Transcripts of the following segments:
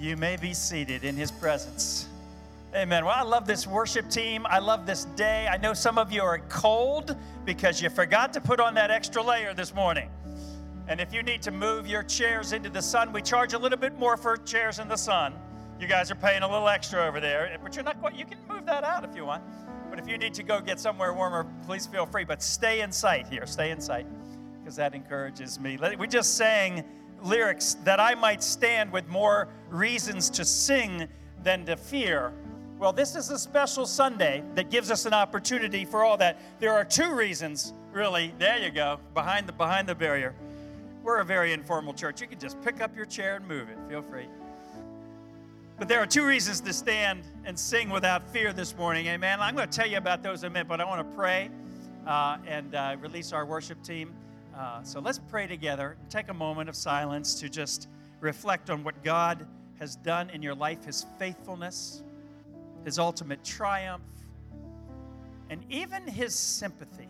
You may be seated in his presence. Amen. Well, I love this worship team. I love this day. I know some of you are cold because you forgot to put on that extra layer this morning. And if you need to move your chairs into the sun, we charge a little bit more for chairs in the sun. You guys are paying a little extra over there, but you're not quite, you can move that out if you want. But if you need to go get somewhere warmer, please feel free. But stay in sight here, stay in sight, because that encourages me. We just sang lyrics that I might stand with more reasons to sing than to fear. Well, this is a special Sunday that gives us an opportunity for all that. There are two reasons, really. There you go, behind the behind the barrier. We're a very informal church. You can just pick up your chair and move it. Feel free. But there are two reasons to stand and sing without fear this morning. Amen. I'm going to tell you about those in a minute, but I want to pray uh, and uh, release our worship team. Uh, so let's pray together. Take a moment of silence to just reflect on what God has done in your life, His faithfulness, His ultimate triumph, and even His sympathy,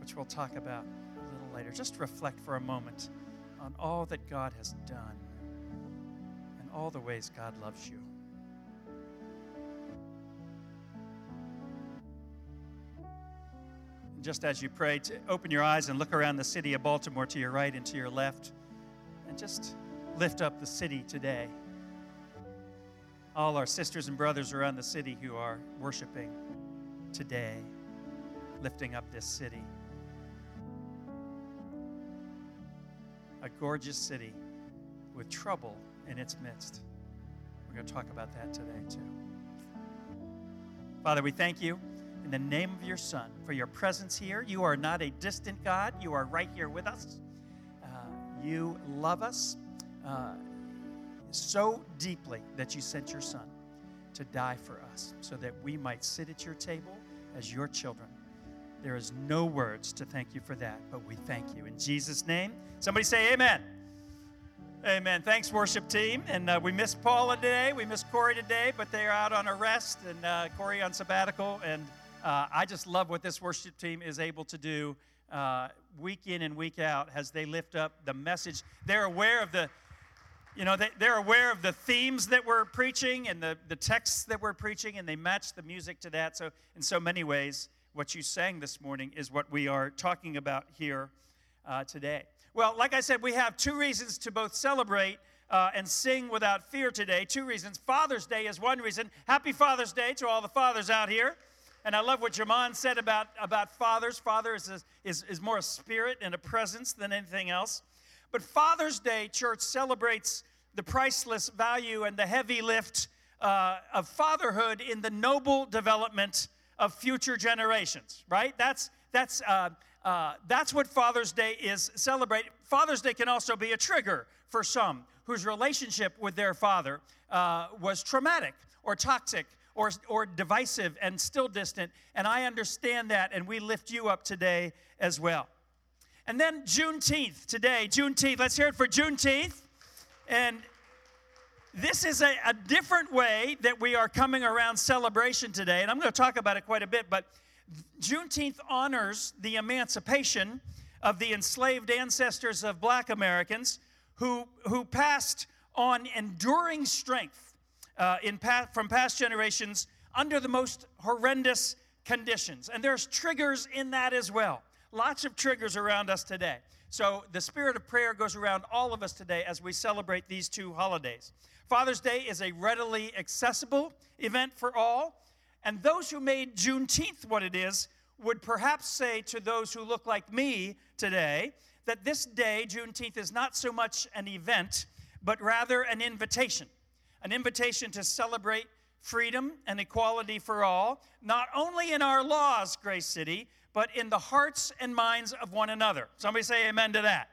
which we'll talk about a little later. Just reflect for a moment on all that God has done and all the ways God loves you. Just as you pray, to open your eyes and look around the city of Baltimore to your right and to your left, and just lift up the city today. All our sisters and brothers around the city who are worshiping today, lifting up this city. A gorgeous city with trouble in its midst. We're going to talk about that today, too. Father, we thank you in the name of your Son for your presence here. You are not a distant God, you are right here with us. Uh, you love us uh, so deeply that you sent your Son to die for us so that we might sit at your table as your children. There is no words to thank you for that, but we thank you. In Jesus' name, somebody say amen. Amen. Thanks, worship team. And uh, we miss Paula today. We miss Corey today, but they're out on a rest, and uh, Corey on sabbatical. And uh, I just love what this worship team is able to do uh, week in and week out as they lift up the message. They're aware of the, you know, they, they're aware of the themes that we're preaching and the, the texts that we're preaching, and they match the music to that. So, in so many ways, what you sang this morning is what we are talking about here uh, today. Well, like I said, we have two reasons to both celebrate uh, and sing without fear today. Two reasons. Father's Day is one reason. Happy Father's Day to all the fathers out here. And I love what Jaman said about, about fathers. Father is, a, is, is more a spirit and a presence than anything else. But Father's Day, church, celebrates the priceless value and the heavy lift uh, of fatherhood in the noble development of future generations, right? That's, that's, uh, uh, that's what Father's Day is celebrating. Father's Day can also be a trigger for some whose relationship with their father uh, was traumatic or toxic or, or divisive and still distant. And I understand that, and we lift you up today as well. And then Juneteenth today, Juneteenth, let's hear it for Juneteenth. And this is a, a different way that we are coming around celebration today, and I'm going to talk about it quite a bit, but Juneteenth honors the emancipation of the enslaved ancestors of black Americans who, who passed on enduring strength uh, in past, from past generations under the most horrendous conditions. And there's triggers in that as well. Lots of triggers around us today. So the spirit of prayer goes around all of us today as we celebrate these two holidays. Father's Day is a readily accessible event for all. And those who made Juneteenth what it is would perhaps say to those who look like me today that this day, Juneteenth, is not so much an event, but rather an invitation an invitation to celebrate freedom and equality for all, not only in our laws, Grace City, but in the hearts and minds of one another. Somebody say amen to that.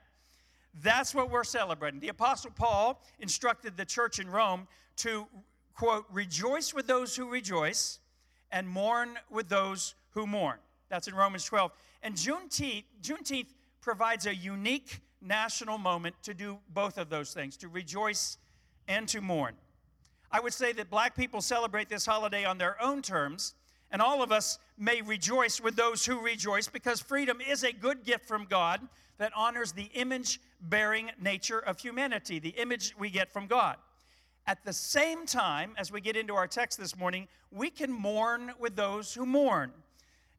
That's what we're celebrating. The Apostle Paul instructed the church in Rome to, quote, rejoice with those who rejoice and mourn with those who mourn. That's in Romans 12. And Juneteenth, Juneteenth provides a unique national moment to do both of those things, to rejoice and to mourn. I would say that black people celebrate this holiday on their own terms, and all of us may rejoice with those who rejoice because freedom is a good gift from God that honors the image bearing nature of humanity, the image we get from God. at the same time, as we get into our text this morning, we can mourn with those who mourn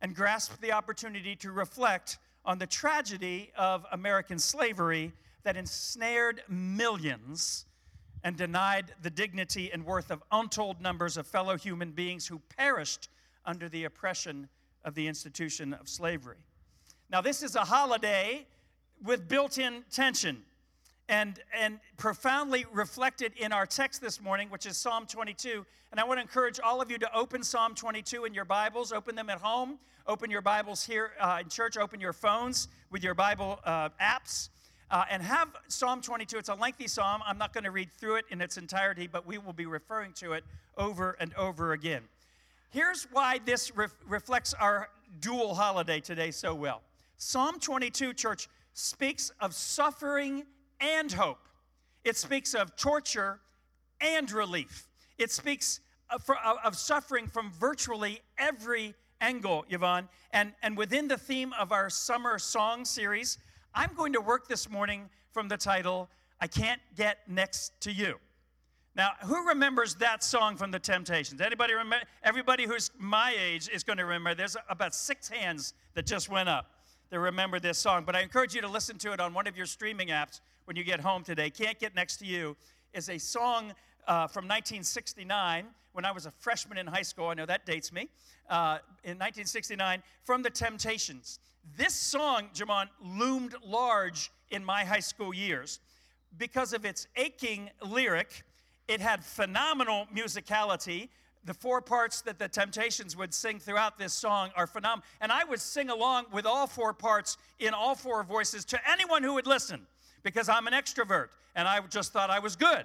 and grasp the opportunity to reflect on the tragedy of American slavery that ensnared millions and denied the dignity and worth of untold numbers of fellow human beings who perished under the oppression of the institution of slavery. Now, this is a holiday with built in tension and, and profoundly reflected in our text this morning, which is Psalm 22. And I want to encourage all of you to open Psalm 22 in your Bibles, open them at home, open your Bibles here uh, in church, open your phones with your Bible uh, apps. Uh, and have Psalm 22. It's a lengthy psalm. I'm not going to read through it in its entirety, but we will be referring to it over and over again. Here's why this re- reflects our dual holiday today so well. Psalm 22, church, speaks of suffering and hope. It speaks of torture and relief. It speaks of, of suffering from virtually every angle, Yvonne. And, and within the theme of our summer song series, I'm going to work this morning from the title, I Can't Get Next to You. Now, who remembers that song from the Temptations? Anybody remember? Everybody who's my age is going to remember. There's about six hands that just went up that remember this song. But I encourage you to listen to it on one of your streaming apps when you get home today. Can't Get Next to You is a song uh, from 1969 when I was a freshman in high school. I know that dates me. Uh, in 1969, from the Temptations. This song, Jamon, loomed large in my high school years because of its aching lyric. It had phenomenal musicality. The four parts that the Temptations would sing throughout this song are phenomenal. And I would sing along with all four parts in all four voices to anyone who would listen because I'm an extrovert and I just thought I was good.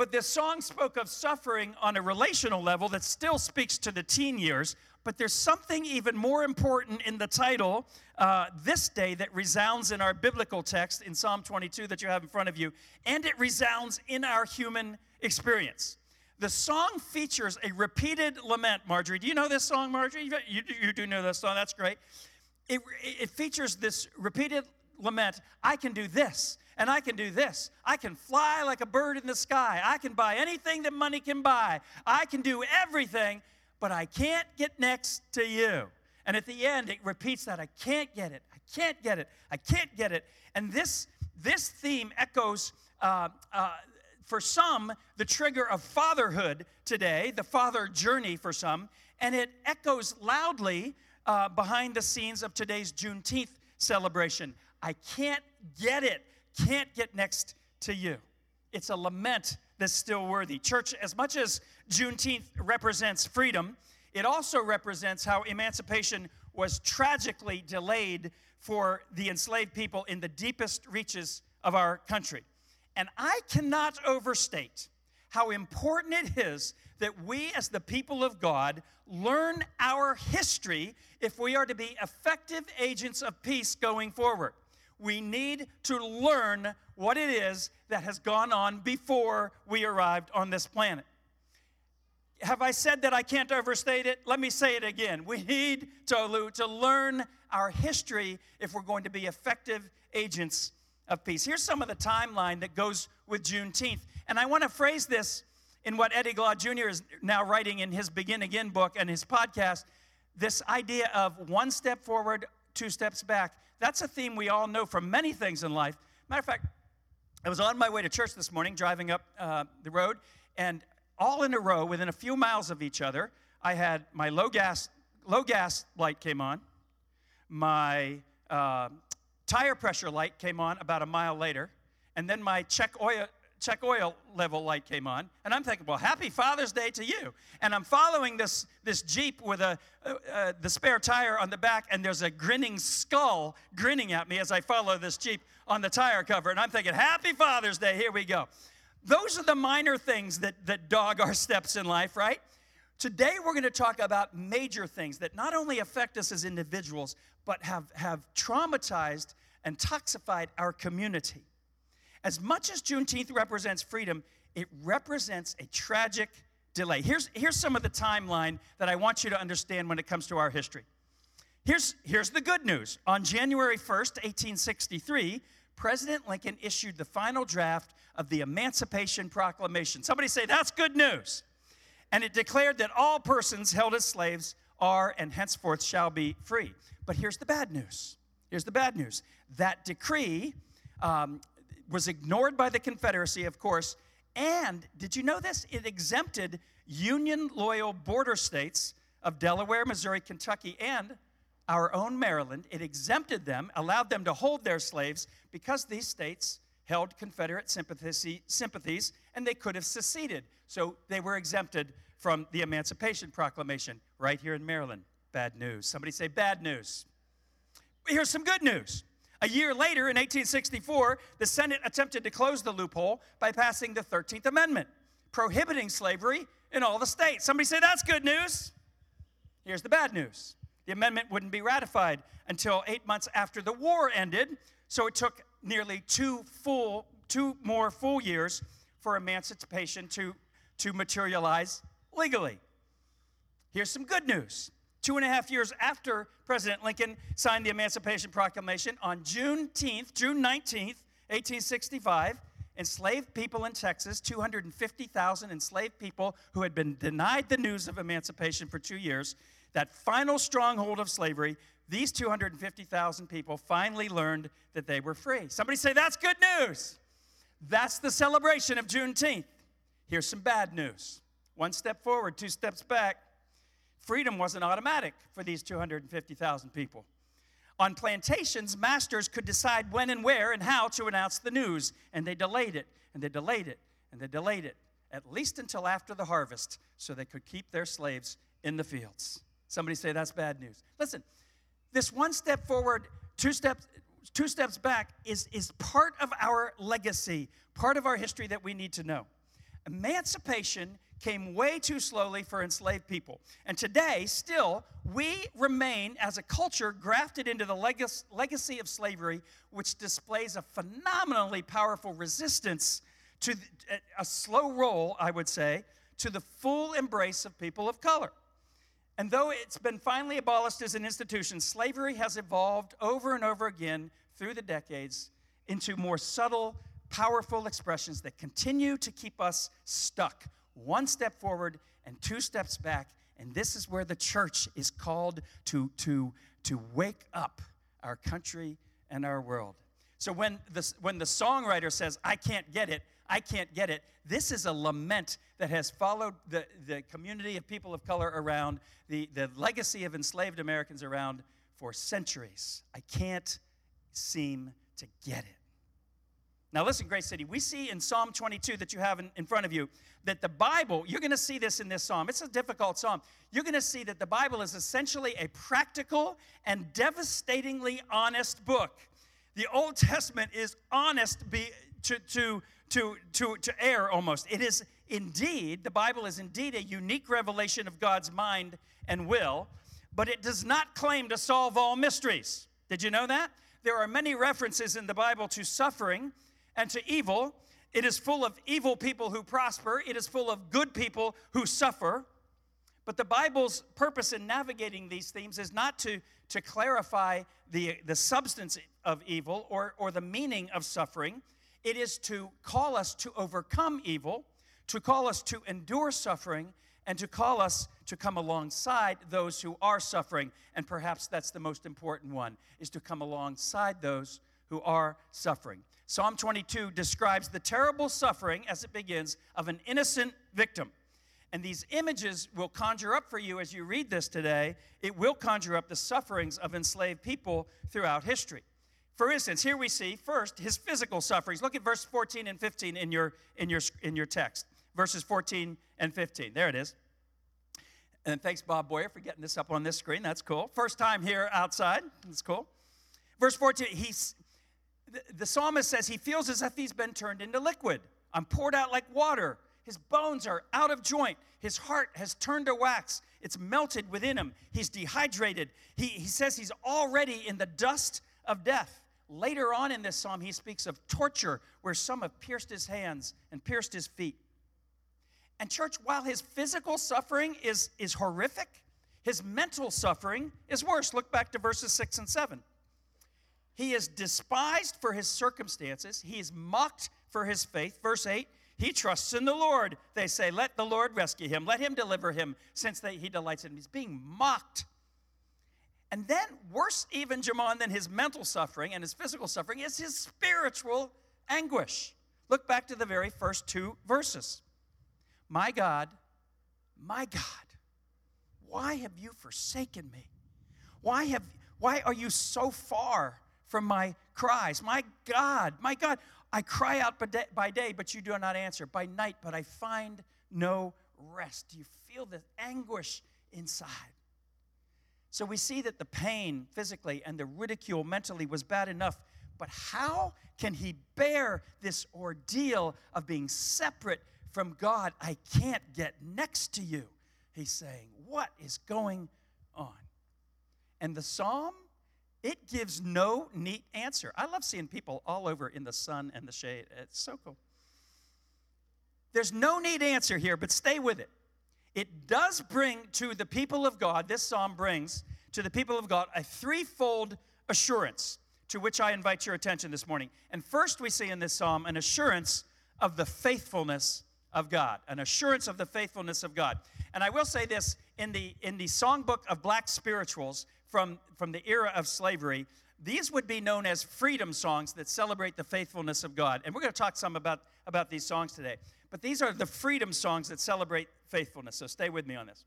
But this song spoke of suffering on a relational level that still speaks to the teen years. But there's something even more important in the title uh, this day that resounds in our biblical text in Psalm 22 that you have in front of you, and it resounds in our human experience. The song features a repeated lament, Marjorie. Do you know this song, Marjorie? You, you, do know this song, that's great. It, it features this repeated lament I can do this, and I can do this. I can fly like a bird in the sky. I can buy anything that money can buy. I can do everything, but I can't get next to you. And at the end, it repeats that I can't get it. I can't get it. I can't get it. And this, this theme echoes uh, uh, for some the trigger of fatherhood today, the father journey for some, and it echoes loudly uh, behind the scenes of today's Juneteenth celebration. I can't get it, can't get next to you. It's a lament that's still worthy. Church, as much as Juneteenth represents freedom, it also represents how emancipation was tragically delayed for the enslaved people in the deepest reaches of our country. And I cannot overstate how important it is that we, as the people of God, learn our history if we are to be effective agents of peace going forward we need to learn what it is that has gone on before we arrived on this planet. Have I said that I can't overstate it? Let me say it again. We need to, to learn our history if we're going to be effective agents of peace. Here's some of the timeline that goes with Juneteenth. And I want to phrase this in what Eddie Glaude Jr. is now writing in his Begin Again book and his podcast this idea of one step forward, two steps back. That's a theme we all know from many things in life. Matter of fact, I was on my way to church this morning, driving up uh, the road, and all in a row, within a few miles of each other, I had my low gas low gas light came on, my uh, tire pressure light came on about a mile later, and then my check oil check oil level light came on and i'm thinking well happy father's day to you. And i'm following this this jeep with a uh, uh, the spare tire on the back and there's a grinning skull grinning at me as i follow this jeep on the tire cover and i'm thinking happy father's day here we go. Those are the minor things that that dog our steps in life right? Today we're going to talk about major things that not only affect us as individuals but have have traumatized and toxified our community as much as Juneteenth represents freedom, it represents a tragic delay. Here's, here's some of the timeline that I want you to understand when it comes to our history. Here's, here's the good news. On January 1st, 1863, President Lincoln issued the final draft of the Emancipation Proclamation. Somebody say, That's good news. And it declared that all persons held as slaves are and henceforth shall be free. But here's the bad news. Here's the bad news. That decree um, was ignored by the Confederacy, of course, and did you know this? It exempted Union loyal border states of Delaware, Missouri, Kentucky, and our own Maryland. It exempted them, allowed them to hold their slaves because these states held Confederate sympathies and they could have seceded. So they were exempted from the Emancipation Proclamation right here in Maryland. Bad news. Somebody say bad news. Here's some good news. A year later, in 1864, the Senate attempted to close the loophole by passing the 13th Amendment, prohibiting slavery in all the states. Somebody say that's good news. Here's the bad news the amendment wouldn't be ratified until eight months after the war ended, so it took nearly two full, two more full years for emancipation to, to materialize legally. Here's some good news. Two and a half years after President Lincoln signed the Emancipation Proclamation, on Juneteenth, June 19th, 1865, enslaved people in Texas, 250,000 enslaved people who had been denied the news of emancipation for two years, that final stronghold of slavery, these 250,000 people finally learned that they were free. Somebody say, That's good news. That's the celebration of Juneteenth. Here's some bad news one step forward, two steps back. Freedom wasn't automatic for these 250,000 people. On plantations, masters could decide when and where and how to announce the news, and they delayed it, and they delayed it, and they delayed it, at least until after the harvest, so they could keep their slaves in the fields. Somebody say that's bad news. Listen, this one step forward, two steps, two steps back is, is part of our legacy, part of our history that we need to know. Emancipation came way too slowly for enslaved people. And today, still, we remain as a culture grafted into the legacy of slavery, which displays a phenomenally powerful resistance to a slow roll, I would say, to the full embrace of people of color. And though it's been finally abolished as an institution, slavery has evolved over and over again through the decades into more subtle, powerful expressions that continue to keep us stuck one step forward and two steps back. And this is where the church is called to, to, to wake up our country and our world. So when the, when the songwriter says, I can't get it, I can't get it, this is a lament that has followed the, the community of people of color around, the, the legacy of enslaved Americans around for centuries. I can't seem to get it. Now, listen, Grace City, we see in Psalm 22 that you have in, in front of you that the Bible, you're going to see this in this psalm. It's a difficult psalm. You're going to see that the Bible is essentially a practical and devastatingly honest book. The Old Testament is honest be, to, to, to, to, to err almost. It is indeed, the Bible is indeed a unique revelation of God's mind and will, but it does not claim to solve all mysteries. Did you know that? There are many references in the Bible to suffering and to evil. It is full of evil people who prosper, it is full of good people who suffer. But the Bible's purpose in navigating these themes is not to, to clarify the, the substance of evil or, or the meaning of suffering. It is to call us to overcome evil, to call us to endure suffering, and to call us to come alongside those who are suffering. And perhaps that's the most important one, is to come alongside those who are suffering. Psalm 22 describes the terrible suffering as it begins of an innocent victim. And these images will conjure up for you as you read this today, it will conjure up the sufferings of enslaved people throughout history. For instance, here we see first his physical sufferings. Look at verse 14 and 15 in your, in your, in your text. Verses 14 and 15. There it is. And thanks, Bob Boyer, for getting this up on this screen. That's cool. First time here outside. That's cool. Verse 14, he's, the psalmist says he feels as if he's been turned into liquid. I'm poured out like water. His bones are out of joint. His heart has turned to wax. It's melted within him. He's dehydrated. He, he says he's already in the dust of death. Later on in this psalm, he speaks of torture where some have pierced his hands and pierced his feet. And, church, while his physical suffering is, is horrific, his mental suffering is worse. Look back to verses 6 and 7. He is despised for his circumstances. He is mocked for his faith. Verse 8 He trusts in the Lord. They say, Let the Lord rescue him. Let him deliver him, since they, he delights in him. He's being mocked. And then, worse even, Jamon, than his mental suffering and his physical suffering is his spiritual anguish. Look back to the very first two verses. My God, my God, why have you forsaken me? Why, have, why are you so far from my cries? My God, my God, I cry out by day, but you do not answer, by night, but I find no rest. Do you feel the anguish inside? So we see that the pain physically and the ridicule mentally was bad enough. But how can he bear this ordeal of being separate from God? I can't get next to you. He's saying, What is going on? And the psalm, it gives no neat answer. I love seeing people all over in the sun and the shade. It's so cool. There's no neat answer here, but stay with it. It does bring to the people of God, this psalm brings to the people of God a threefold assurance to which I invite your attention this morning. And first, we see in this psalm an assurance of the faithfulness of God, an assurance of the faithfulness of God. And I will say this in the, in the songbook of black spirituals from, from the era of slavery, these would be known as freedom songs that celebrate the faithfulness of God. And we're going to talk some about, about these songs today. But these are the freedom songs that celebrate faithfulness. So stay with me on this.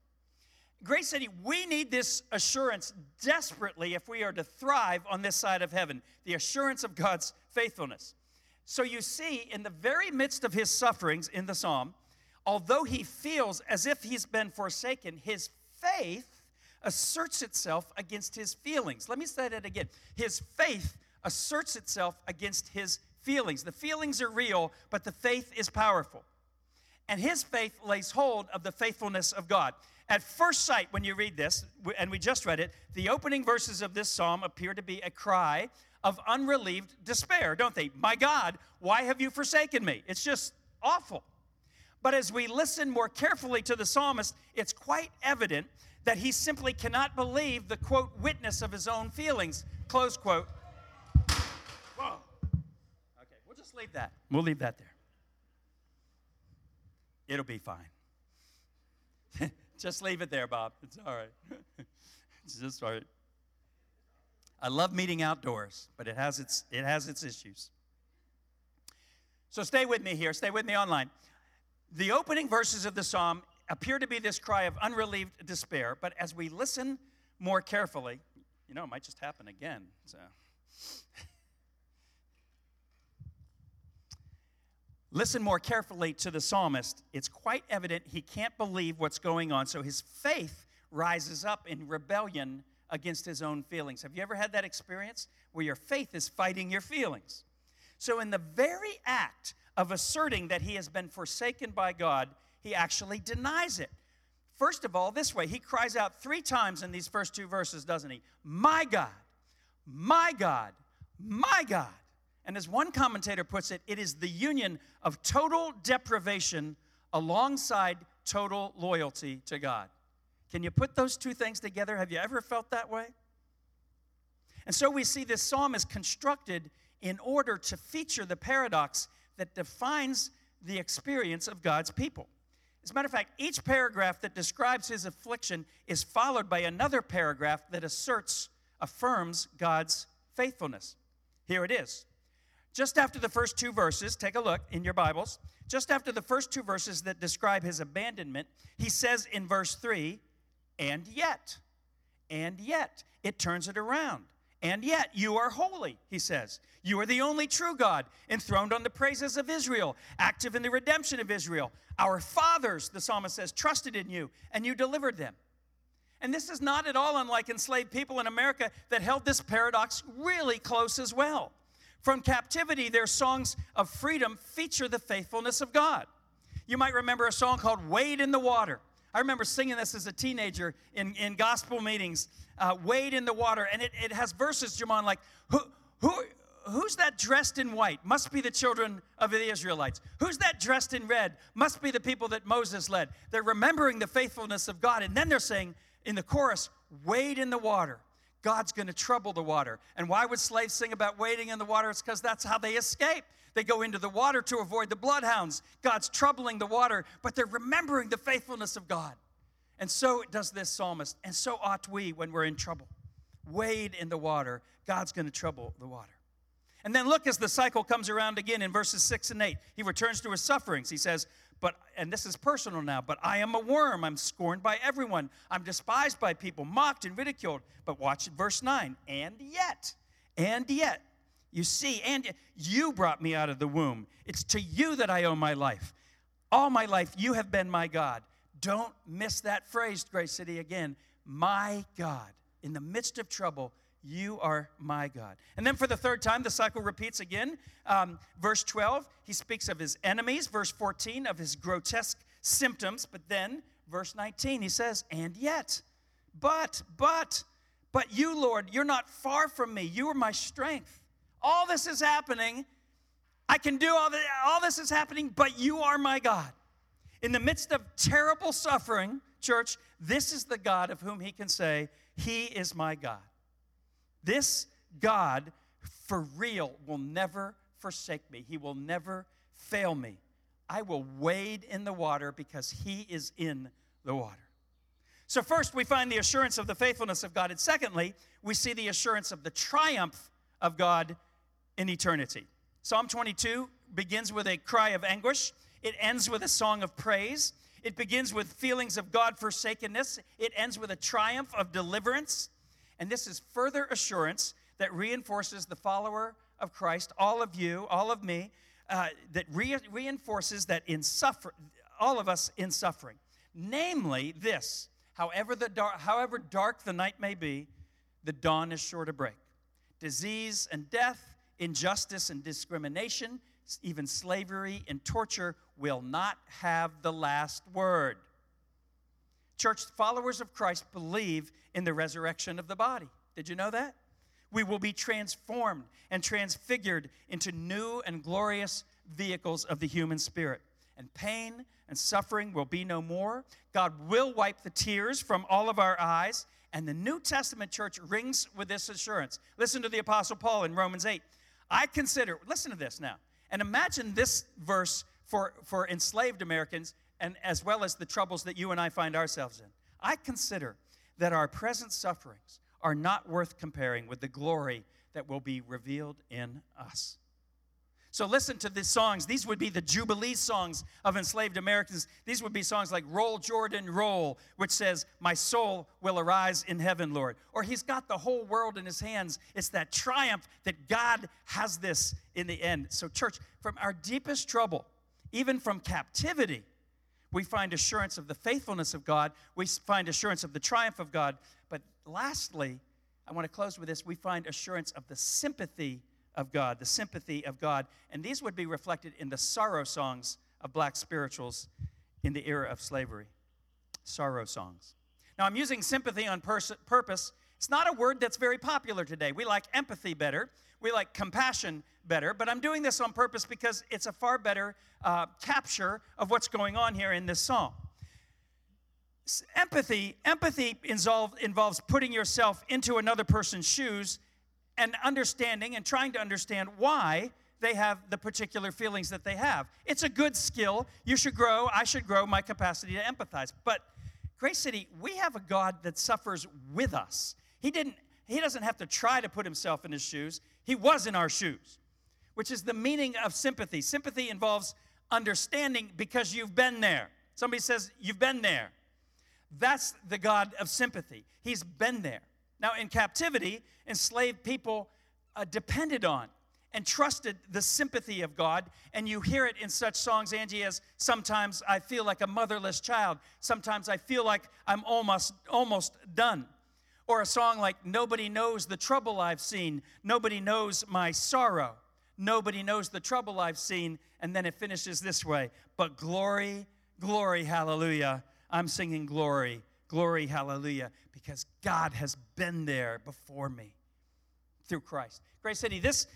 Grace City, we need this assurance desperately if we are to thrive on this side of heaven the assurance of God's faithfulness. So you see, in the very midst of his sufferings in the psalm, although he feels as if he's been forsaken, his faith asserts itself against his feelings. Let me say that again. His faith asserts itself against his feelings. The feelings are real, but the faith is powerful. And his faith lays hold of the faithfulness of God. At first sight, when you read this, and we just read it, the opening verses of this psalm appear to be a cry of unrelieved despair, don't they? My God, why have you forsaken me? It's just awful. But as we listen more carefully to the psalmist, it's quite evident that he simply cannot believe the quote witness of his own feelings, close quote. Whoa. Okay, we'll just leave that. We'll leave that there. It'll be fine. just leave it there, Bob. It's all right. it's just all right. I love meeting outdoors, but it has its, it has its issues. So stay with me here, stay with me online. The opening verses of the psalm appear to be this cry of unrelieved despair, but as we listen more carefully, you know, it might just happen again. So. Listen more carefully to the psalmist. It's quite evident he can't believe what's going on, so his faith rises up in rebellion against his own feelings. Have you ever had that experience where your faith is fighting your feelings? So, in the very act of asserting that he has been forsaken by God, he actually denies it. First of all, this way, he cries out three times in these first two verses, doesn't he? My God, my God, my God. And as one commentator puts it, it is the union of total deprivation alongside total loyalty to God. Can you put those two things together? Have you ever felt that way? And so we see this psalm is constructed in order to feature the paradox that defines the experience of God's people. As a matter of fact, each paragraph that describes his affliction is followed by another paragraph that asserts, affirms God's faithfulness. Here it is. Just after the first two verses, take a look in your Bibles. Just after the first two verses that describe his abandonment, he says in verse 3, and yet, and yet, it turns it around. And yet, you are holy, he says. You are the only true God, enthroned on the praises of Israel, active in the redemption of Israel. Our fathers, the psalmist says, trusted in you, and you delivered them. And this is not at all unlike enslaved people in America that held this paradox really close as well. From captivity, their songs of freedom feature the faithfulness of God. You might remember a song called Wade in the Water. I remember singing this as a teenager in, in gospel meetings, uh, Wade in the Water. And it, it has verses, Jamon, like, who, who, who's that dressed in white? Must be the children of the Israelites. Who's that dressed in red? Must be the people that Moses led. They're remembering the faithfulness of God. And then they're saying in the chorus, Wade in the water. God's going to trouble the water. And why would slaves sing about wading in the water? It's because that's how they escape. They go into the water to avoid the bloodhounds. God's troubling the water, but they're remembering the faithfulness of God. And so does this psalmist, and so ought we when we're in trouble. Wade in the water. God's going to trouble the water. And then look as the cycle comes around again in verses 6 and 8. He returns to his sufferings. He says, But, and this is personal now, but I am a worm. I'm scorned by everyone. I'm despised by people, mocked and ridiculed. But watch verse 9. And yet, and yet, you see, and you brought me out of the womb. It's to you that I owe my life. All my life, you have been my God. Don't miss that phrase, Grace City, again. My God. In the midst of trouble, you are my God. And then for the third time, the cycle repeats again. Um, verse 12, he speaks of his enemies. Verse 14, of his grotesque symptoms. But then, verse 19, he says, And yet, but, but, but you, Lord, you're not far from me. You are my strength. All this is happening. I can do all all this is happening, but you are my God. In the midst of terrible suffering, church, this is the God of whom he can say, He is my God. This God, for real, will never forsake me. He will never fail me. I will wade in the water because He is in the water. So, first, we find the assurance of the faithfulness of God. And secondly, we see the assurance of the triumph of God in eternity. Psalm 22 begins with a cry of anguish, it ends with a song of praise. It begins with feelings of God forsakenness. It ends with a triumph of deliverance. And this is further assurance that reinforces the follower of Christ, all of you, all of me, uh, that re- reinforces that in suffer, all of us in suffering. Namely, this however, the dar- however dark the night may be, the dawn is sure to break. Disease and death, injustice and discrimination, even slavery and torture will not have the last word. Church, followers of Christ believe in the resurrection of the body. Did you know that? We will be transformed and transfigured into new and glorious vehicles of the human spirit. And pain and suffering will be no more. God will wipe the tears from all of our eyes. And the New Testament church rings with this assurance. Listen to the Apostle Paul in Romans 8. I consider, listen to this now, and imagine this verse for, for enslaved Americans and as well as the troubles that you and I find ourselves in. I consider that our present sufferings are not worth comparing with the glory that will be revealed in us. So listen to these songs. These would be the Jubilee songs of enslaved Americans. These would be songs like Roll Jordan Roll, which says, My soul will arise in heaven, Lord. Or He's got the whole world in His hands. It's that triumph that God has this in the end. So, church, from our deepest trouble, even from captivity, we find assurance of the faithfulness of God. We find assurance of the triumph of God. But lastly, I want to close with this we find assurance of the sympathy of God, the sympathy of God. And these would be reflected in the sorrow songs of black spirituals in the era of slavery. Sorrow songs. Now, I'm using sympathy on pers- purpose. It's not a word that's very popular today. We like empathy better, we like compassion better, but I'm doing this on purpose because it's a far better uh, capture of what's going on here in this song. Empathy, empathy involve, involves putting yourself into another person's shoes and understanding and trying to understand why they have the particular feelings that they have. It's a good skill. You should grow. I should grow my capacity to empathize. But Grace City, we have a God that suffers with us. He didn't he doesn't have to try to put himself in his shoes. He was in our shoes, which is the meaning of sympathy. Sympathy involves understanding because you've been there. Somebody says, You've been there. That's the God of sympathy. He's been there. Now, in captivity, enslaved people uh, depended on and trusted the sympathy of God. And you hear it in such songs, Angie, as sometimes I feel like a motherless child. Sometimes I feel like I'm almost, almost done. Or a song like, Nobody knows the trouble I've seen. Nobody knows my sorrow. Nobody knows the trouble I've seen. And then it finishes this way But glory, glory, hallelujah. I'm singing glory, glory, hallelujah, because God has been there before me through Christ. Grace City, this,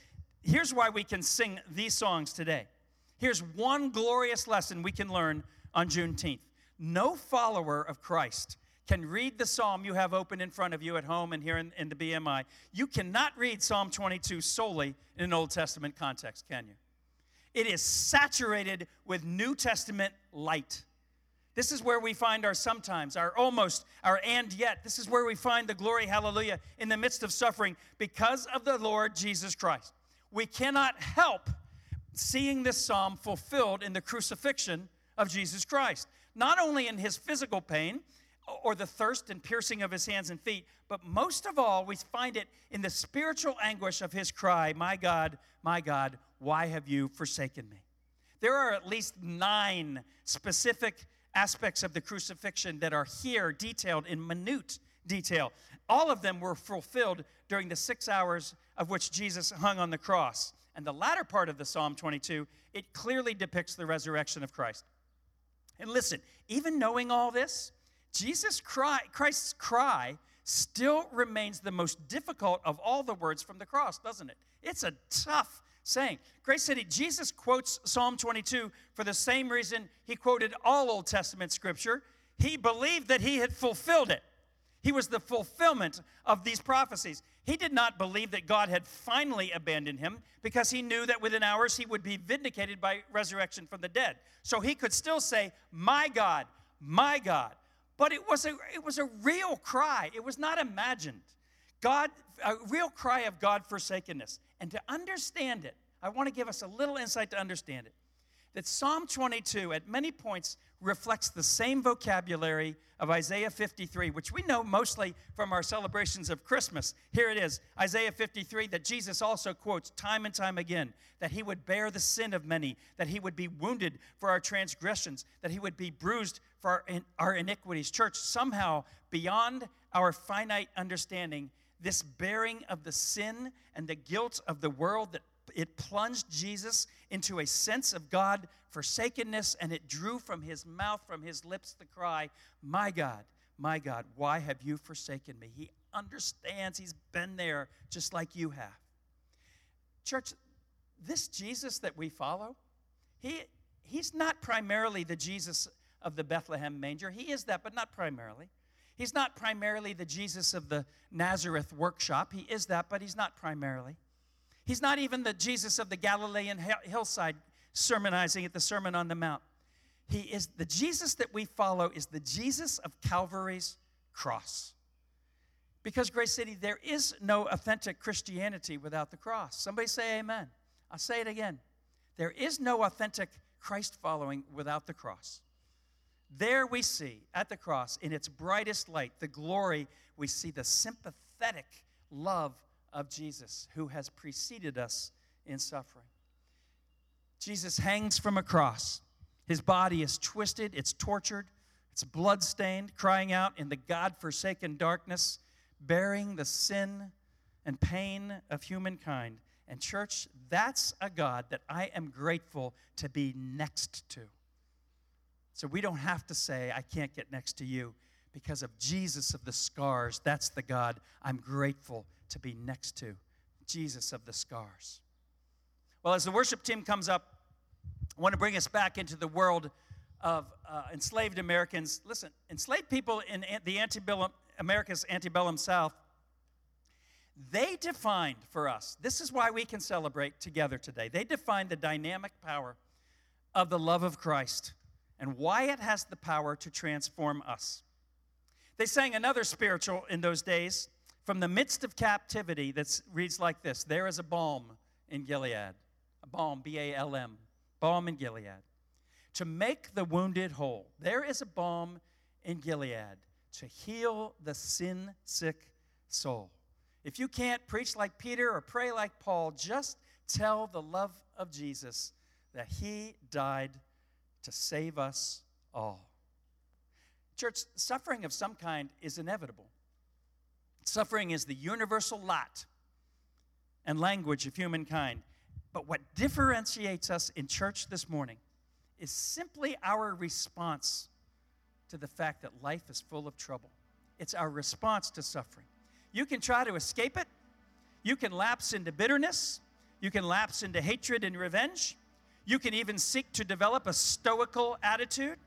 here's why we can sing these songs today. Here's one glorious lesson we can learn on Juneteenth. No follower of Christ can read the psalm you have open in front of you at home and here in, in the BMI, you cannot read Psalm 22 solely in an Old Testament context, can you? It is saturated with New Testament light. This is where we find our sometimes, our almost, our and yet. This is where we find the glory, hallelujah, in the midst of suffering because of the Lord Jesus Christ. We cannot help seeing this psalm fulfilled in the crucifixion of Jesus Christ. Not only in his physical pain or the thirst and piercing of his hands and feet, but most of all, we find it in the spiritual anguish of his cry, My God, my God, why have you forsaken me? There are at least nine specific aspects of the crucifixion that are here detailed in minute detail. All of them were fulfilled during the six hours of which Jesus hung on the cross. And the latter part of the Psalm 22, it clearly depicts the resurrection of Christ. And listen, even knowing all this, Jesus cry, Christ's cry still remains the most difficult of all the words from the cross, doesn't it? It's a tough saying. Grace City, Jesus quotes Psalm 22 for the same reason he quoted all Old Testament scripture. He believed that he had fulfilled it. He was the fulfillment of these prophecies. He did not believe that God had finally abandoned him because he knew that within hours he would be vindicated by resurrection from the dead. So he could still say, My God, my God. But it was a, it was a real cry, it was not imagined. God, a real cry of God forsakenness. And to understand it, I want to give us a little insight to understand it. That Psalm 22, at many points, reflects the same vocabulary of Isaiah 53, which we know mostly from our celebrations of Christmas. Here it is Isaiah 53, that Jesus also quotes time and time again that he would bear the sin of many, that he would be wounded for our transgressions, that he would be bruised for our, our iniquities. Church, somehow, beyond our finite understanding, this bearing of the sin and the guilt of the world that it plunged Jesus into a sense of God forsakenness, and it drew from his mouth, from his lips, the cry, My God, my God, why have you forsaken me? He understands, he's been there just like you have. Church, this Jesus that we follow, he, he's not primarily the Jesus of the Bethlehem manger. He is that, but not primarily. He's not primarily the Jesus of the Nazareth workshop. He is that, but he's not primarily. He's not even the Jesus of the Galilean hillside sermonizing at the Sermon on the Mount. He is the Jesus that we follow is the Jesus of Calvary's cross. Because, Grace City, there is no authentic Christianity without the cross. Somebody say amen. I'll say it again. There is no authentic Christ following without the cross. There we see at the cross, in its brightest light, the glory, we see the sympathetic love of Jesus who has preceded us in suffering. Jesus hangs from a cross. His body is twisted, it's tortured, it's blood-stained, crying out in the God-forsaken darkness, bearing the sin and pain of humankind. And church, that's a God that I am grateful to be next to. So we don't have to say, I can't get next to you because of Jesus of the scars. That's the God I'm grateful to be next to. Jesus of the scars. Well, as the worship team comes up, I want to bring us back into the world of uh, enslaved Americans. Listen, enslaved people in the antebellum, America's antebellum South, they defined for us, this is why we can celebrate together today. They defined the dynamic power of the love of Christ and why it has the power to transform us. They sang another spiritual in those days from the midst of captivity that reads like this There is a balm in Gilead, a balm, B A L M, balm in Gilead, to make the wounded whole. There is a balm in Gilead to heal the sin sick soul. If you can't preach like Peter or pray like Paul, just tell the love of Jesus that he died to save us all. Church, suffering of some kind is inevitable. Suffering is the universal lot and language of humankind. But what differentiates us in church this morning is simply our response to the fact that life is full of trouble. It's our response to suffering. You can try to escape it, you can lapse into bitterness, you can lapse into hatred and revenge, you can even seek to develop a stoical attitude.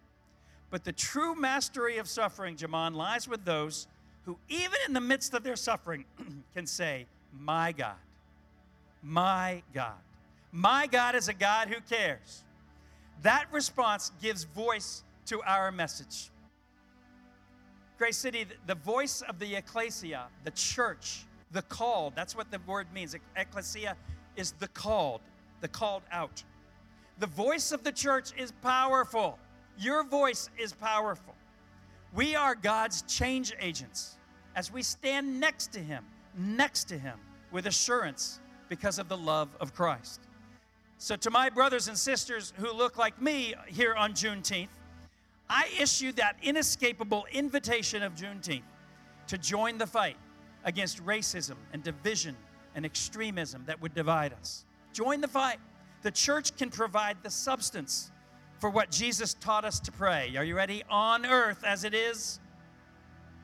But the true mastery of suffering, Jaman, lies with those who, even in the midst of their suffering, can say, My God, my God. My God is a God who cares. That response gives voice to our message. Grace City, the voice of the ecclesia, the church, the called, that's what the word means. Ecclesia is the called, the called out. The voice of the church is powerful. Your voice is powerful. We are God's change agents as we stand next to Him, next to Him with assurance because of the love of Christ. So, to my brothers and sisters who look like me here on Juneteenth, I issue that inescapable invitation of Juneteenth to join the fight against racism and division and extremism that would divide us. Join the fight. The church can provide the substance for what Jesus taught us to pray. Are you ready? On earth as it is.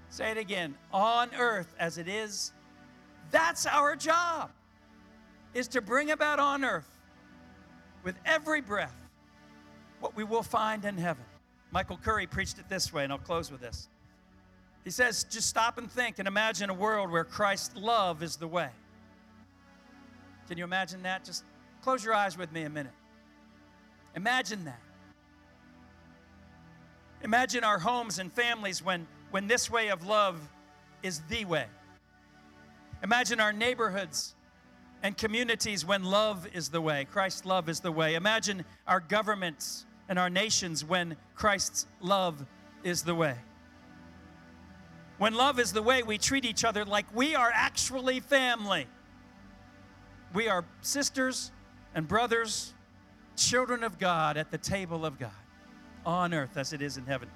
Say it again. On earth as it is. That's our job, is to bring about on earth with every breath what we will find in heaven. Michael Curry preached it this way, and I'll close with this. He says, just stop and think and imagine a world where Christ's love is the way. Can you imagine that? Just close your eyes with me a minute. Imagine that. Imagine our homes and families when, when this way of love is the way. Imagine our neighborhoods and communities when love is the way, Christ's love is the way. Imagine our governments and our nations when Christ's love is the way. When love is the way, we treat each other like we are actually family. We are sisters and brothers, children of God at the table of God on earth as it is in heaven.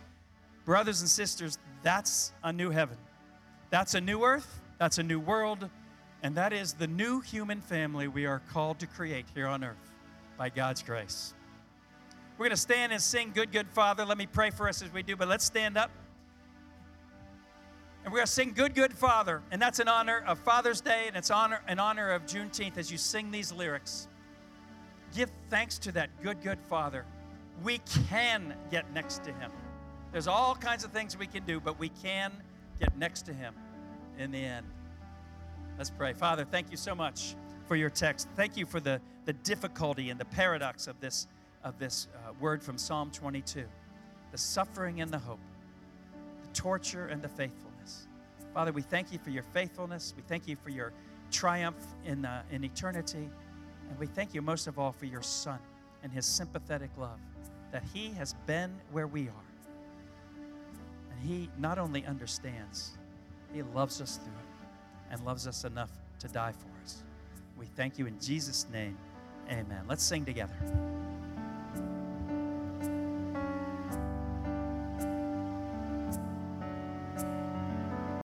Brothers and sisters, that's a new heaven. That's a new earth. That's a new world. And that is the new human family we are called to create here on earth by God's grace. We're going to stand and sing Good, Good Father. Let me pray for us as we do, but let's stand up. And we're going to sing Good, Good Father. And that's in honor of Father's Day and it's honor, in honor of Juneteenth as you sing these lyrics. Give thanks to that good, good Father. We can get next to Him. There's all kinds of things we can do, but we can get next to Him in the end. Let's pray. Father, thank you so much for your text. Thank you for the, the difficulty and the paradox of this of this uh, word from Psalm 22 the suffering and the hope, the torture and the faithfulness. Father, we thank you for your faithfulness. We thank you for your triumph in, uh, in eternity. And we thank you most of all for your Son and his sympathetic love, that he has been where we are. And he not only understands, he loves us through it and loves us enough to die for us. We thank you in Jesus' name. Amen. Let's sing together.